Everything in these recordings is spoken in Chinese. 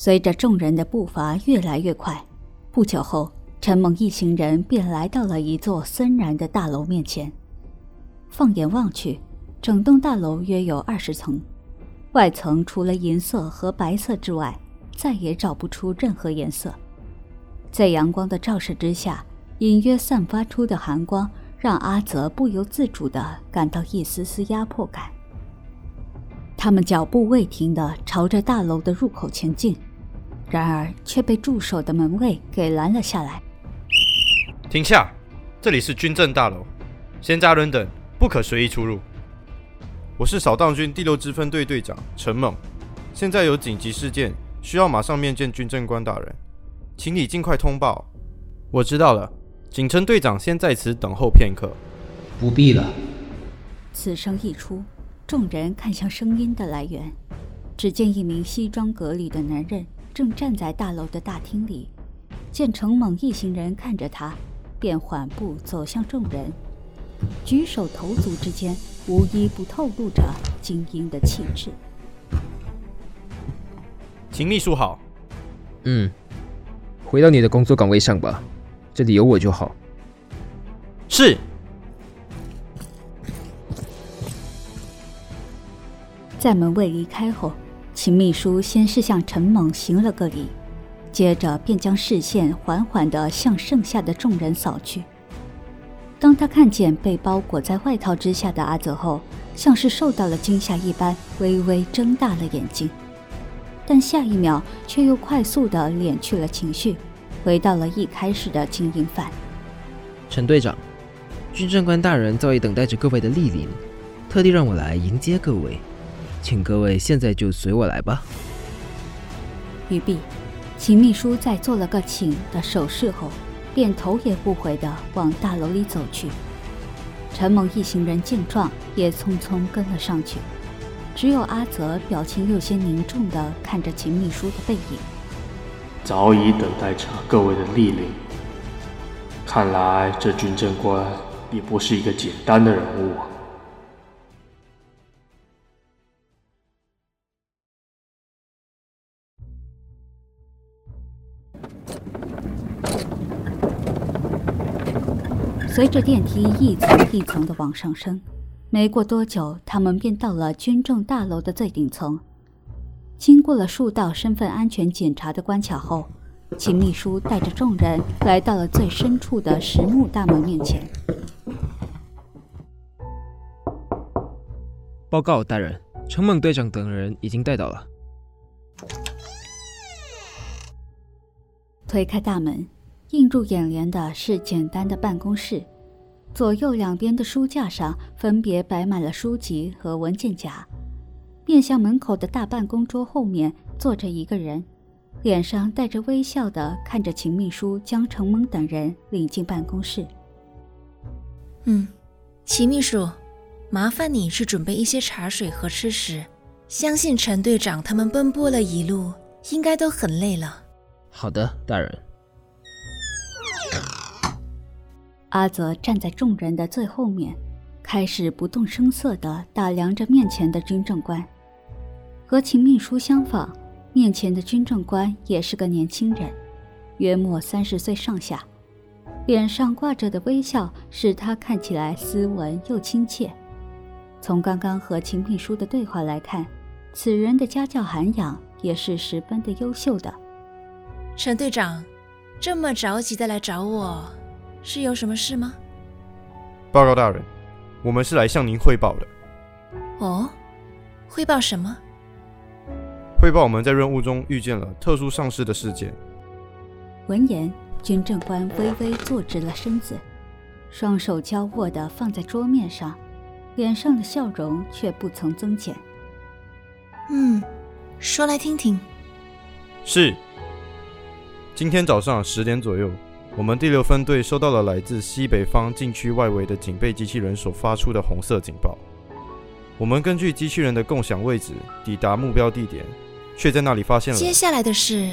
随着众人的步伐越来越快，不久后，陈猛一行人便来到了一座森然的大楼面前。放眼望去，整栋大楼约有二十层，外层除了银色和白色之外，再也找不出任何颜色。在阳光的照射之下，隐约散发出的寒光让阿泽不由自主地感到一丝丝压迫感。他们脚步未停地朝着大楼的入口前进。然而却被驻守的门卫给拦了下来。停下！这里是军政大楼，闲杂人等不可随意出入。我是扫荡军第六支分队队长陈猛，现在有紧急事件，需要马上面见军政官大人，请你尽快通报。我知道了，请陈队长先在此等候片刻。不必了。此声一出，众人看向声音的来源，只见一名西装革履的男人。正站在大楼的大厅里，见程猛一行人看着他，便缓步走向众人，举手投足之间无一不透露着精英的气质。秦秘书好。嗯，回到你的工作岗位上吧，这里有我就好。是。在门卫离开后。秦秘书先是向陈猛行了个礼，接着便将视线缓缓地向剩下的众人扫去。当他看见被包裹在外套之下的阿泽后，像是受到了惊吓一般，微微睁大了眼睛，但下一秒却又快速地敛去了情绪，回到了一开始的精英范。陈队长，军政官大人早已等待着各位的莅临，特地让我来迎接各位。请各位现在就随我来吧。于毕，秦秘书在做了个请的手势后，便头也不回的往大楼里走去。陈猛一行人见状，也匆匆跟了上去。只有阿泽表情有些凝重的看着秦秘书的背影。早已等待着各位的莅临。看来这军政官也不是一个简单的人物啊。随着电梯一层一层的往上升，没过多久，他们便到了军政大楼的最顶层。经过了数道身份安全检查的关卡后，秦秘书带着众人来到了最深处的实木大门面前。报告大人，陈猛队长等人已经带到了。推开大门。映入眼帘的是简单的办公室，左右两边的书架上分别摆满了书籍和文件夹。面向门口的大办公桌后面坐着一个人，脸上带着微笑的看着秦秘书将承蒙等人领进办公室。嗯，秦秘书，麻烦你去准备一些茶水和吃食。相信陈队长他们奔波了一路，应该都很累了。好的，大人。阿泽站在众人的最后面，开始不动声色地打量着面前的军政官。和秦秘书相仿，面前的军政官也是个年轻人，约莫三十岁上下，脸上挂着的微笑使他看起来斯文又亲切。从刚刚和秦秘书的对话来看，此人的家教涵养也是十分的优秀的。陈队长，这么着急的来找我？是有什么事吗？报告大人，我们是来向您汇报的。哦，汇报什么？汇报我们在任务中遇见了特殊上市的事件。闻言，军政官微微坐直了身子，双手交握的放在桌面上，脸上的笑容却不曾增减。嗯，说来听听。是。今天早上十点左右。我们第六分队收到了来自西北方禁区外围的警备机器人所发出的红色警报。我们根据机器人的共享位置抵达目标地点，却在那里发现了。接下来的事，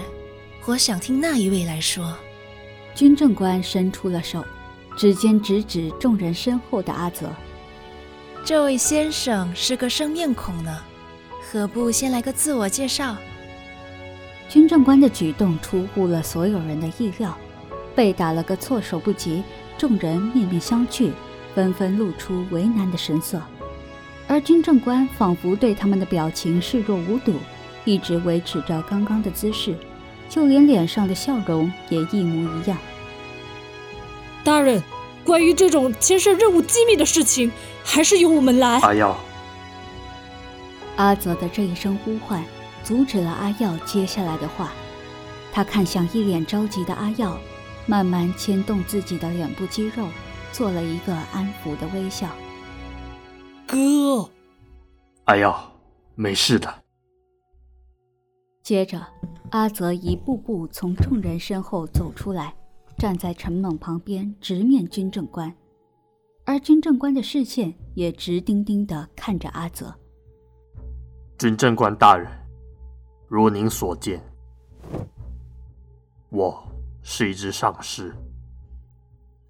我想听那一位来说。军政官伸出了手，指尖直指众人身后的阿泽。这位先生是个生面孔呢，何不先来个自我介绍？军政官的举动出乎了所有人的意料，被打了个措手不及，众人面面相觑，纷纷露出为难的神色。而军政官仿佛对他们的表情视若无睹，一直维持着刚刚的姿势，就连脸上的笑容也一模一样。大人，关于这种牵涉任务机密的事情，还是由我们来。阿耀，阿泽的这一声呼唤。阻止了阿耀接下来的话，他看向一脸着急的阿耀，慢慢牵动自己的脸部肌肉，做了一个安抚的微笑。哥，阿耀，没事的。接着，阿泽一步步从众人身后走出来，站在陈猛旁边，直面军政官，而军政官的视线也直盯盯地看着阿泽。军政官大人。如您所见，我是一只丧尸。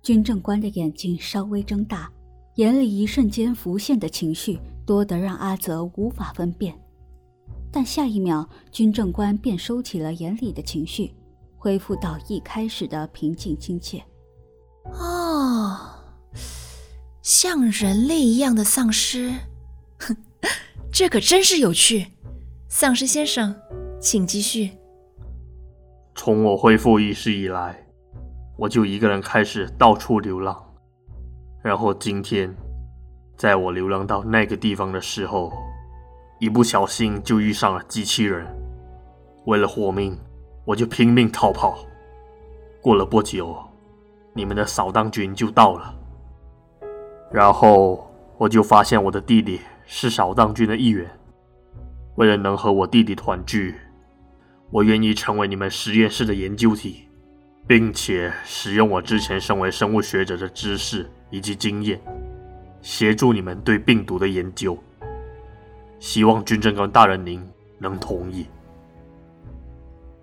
军政官的眼睛稍微睁大，眼里一瞬间浮现的情绪多得让阿泽无法分辨。但下一秒，军政官便收起了眼里的情绪，恢复到一开始的平静亲切。哦，像人类一样的丧尸，哼，这可真是有趣。丧尸先生，请继续。从我恢复意识以来，我就一个人开始到处流浪。然后今天，在我流浪到那个地方的时候，一不小心就遇上了机器人。为了活命，我就拼命逃跑。过了不久，你们的扫荡军就到了。然后我就发现我的弟弟是扫荡军的一员。为了能和我弟弟团聚，我愿意成为你们实验室的研究体，并且使用我之前身为生物学者的知识以及经验，协助你们对病毒的研究。希望军政官大人您能同意。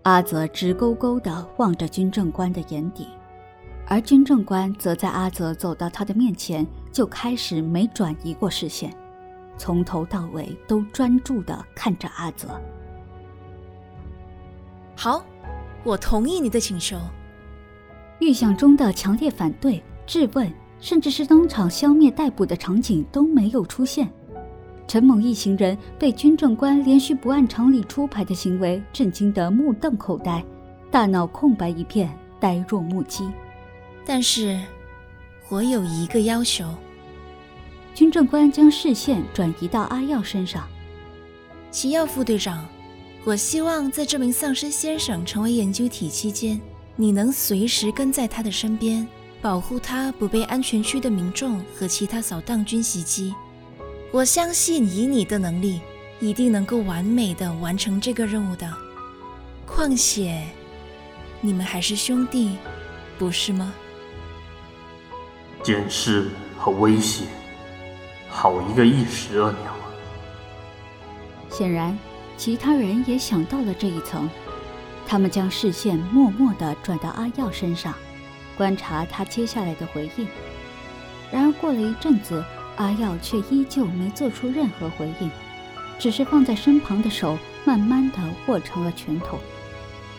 阿泽直勾勾地望着军政官的眼底，而军政官则在阿泽走到他的面前就开始没转移过视线。从头到尾都专注地看着阿泽。好，我同意你的请求。预想中的强烈反对、质问，甚至是当场消灭逮捕的场景都没有出现。陈某一行人被军政官连续不按常理出牌的行为震惊得目瞪口呆，大脑空白一片，呆若木鸡。但是，我有一个要求。军政官将视线转移到阿耀身上。齐耀副队长，我希望在这名丧尸先生成为研究体期间，你能随时跟在他的身边，保护他不被安全区的民众和其他扫荡军袭击。我相信以你的能力，一定能够完美的完成这个任务的。况且，你们还是兄弟，不是吗？监视和威胁。好一个一石二鸟啊！显然，其他人也想到了这一层，他们将视线默默地转到阿耀身上，观察他接下来的回应。然而过了一阵子，阿耀却依旧没做出任何回应，只是放在身旁的手慢慢地握成了拳头。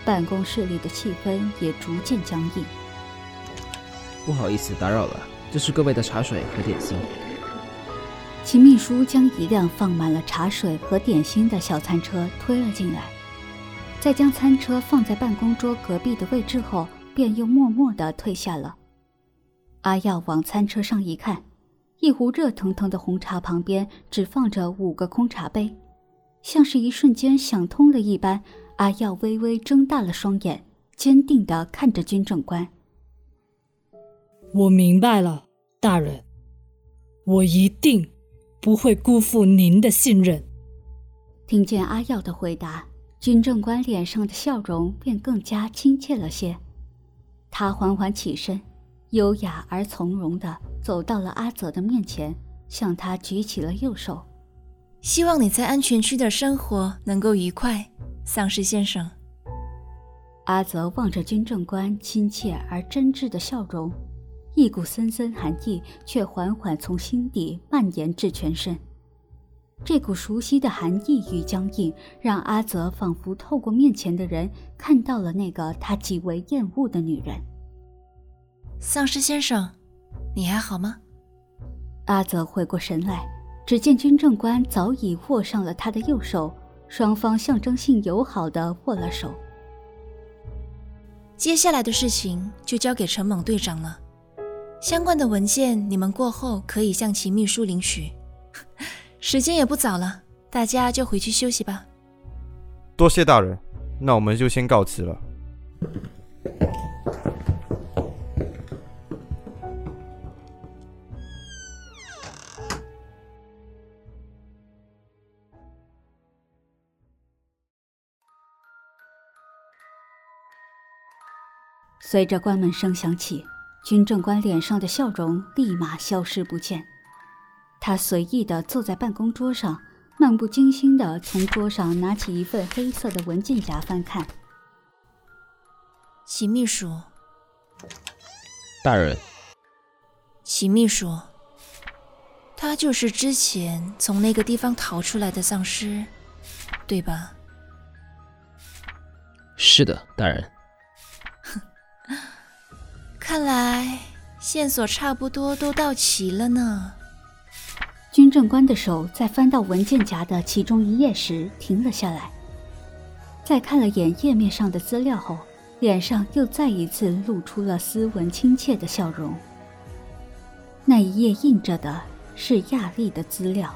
办公室里的气氛也逐渐僵硬。不好意思打扰了，这是各位的茶水和点心。秦秘书将一辆放满了茶水和点心的小餐车推了进来，在将餐车放在办公桌隔壁的位置后，便又默默地退下了。阿耀往餐车上一看，一壶热腾腾的红茶旁边只放着五个空茶杯，像是一瞬间想通了一般。阿耀微微睁大了双眼，坚定地看着军政官：“我明白了，大人，我一定。”不会辜负您的信任。听见阿耀的回答，军政官脸上的笑容便更加亲切了些。他缓缓起身，优雅而从容地走到了阿泽的面前，向他举起了右手。希望你在安全区的生活能够愉快，丧尸先生。阿泽望着军政官亲切而真挚的笑容。一股森森寒意却缓缓从心底蔓延至全身。这股熟悉的寒意与僵硬，让阿泽仿佛透过面前的人看到了那个他极为厌恶的女人。丧尸先生，你还好吗？阿泽回过神来，只见军政官早已握上了他的右手，双方象征性友好的握了手。接下来的事情就交给陈猛队长了，相关的文件你们过后可以向其秘书领取。时间也不早了，大家就回去休息吧。多谢大人，那我们就先告辞了。随着关门声响起，军政官脸上的笑容立马消失不见。他随意地坐在办公桌上，漫不经心地从桌上拿起一份黑色的文件夹翻看。齐秘书，大人，齐秘书，他就是之前从那个地方逃出来的丧尸，对吧？是的，大人。看来线索差不多都到齐了呢。军政官的手在翻到文件夹的其中一页时停了下来，在看了眼页面上的资料后，脸上又再一次露出了斯文亲切的笑容。那一页印着的是亚丽的资料。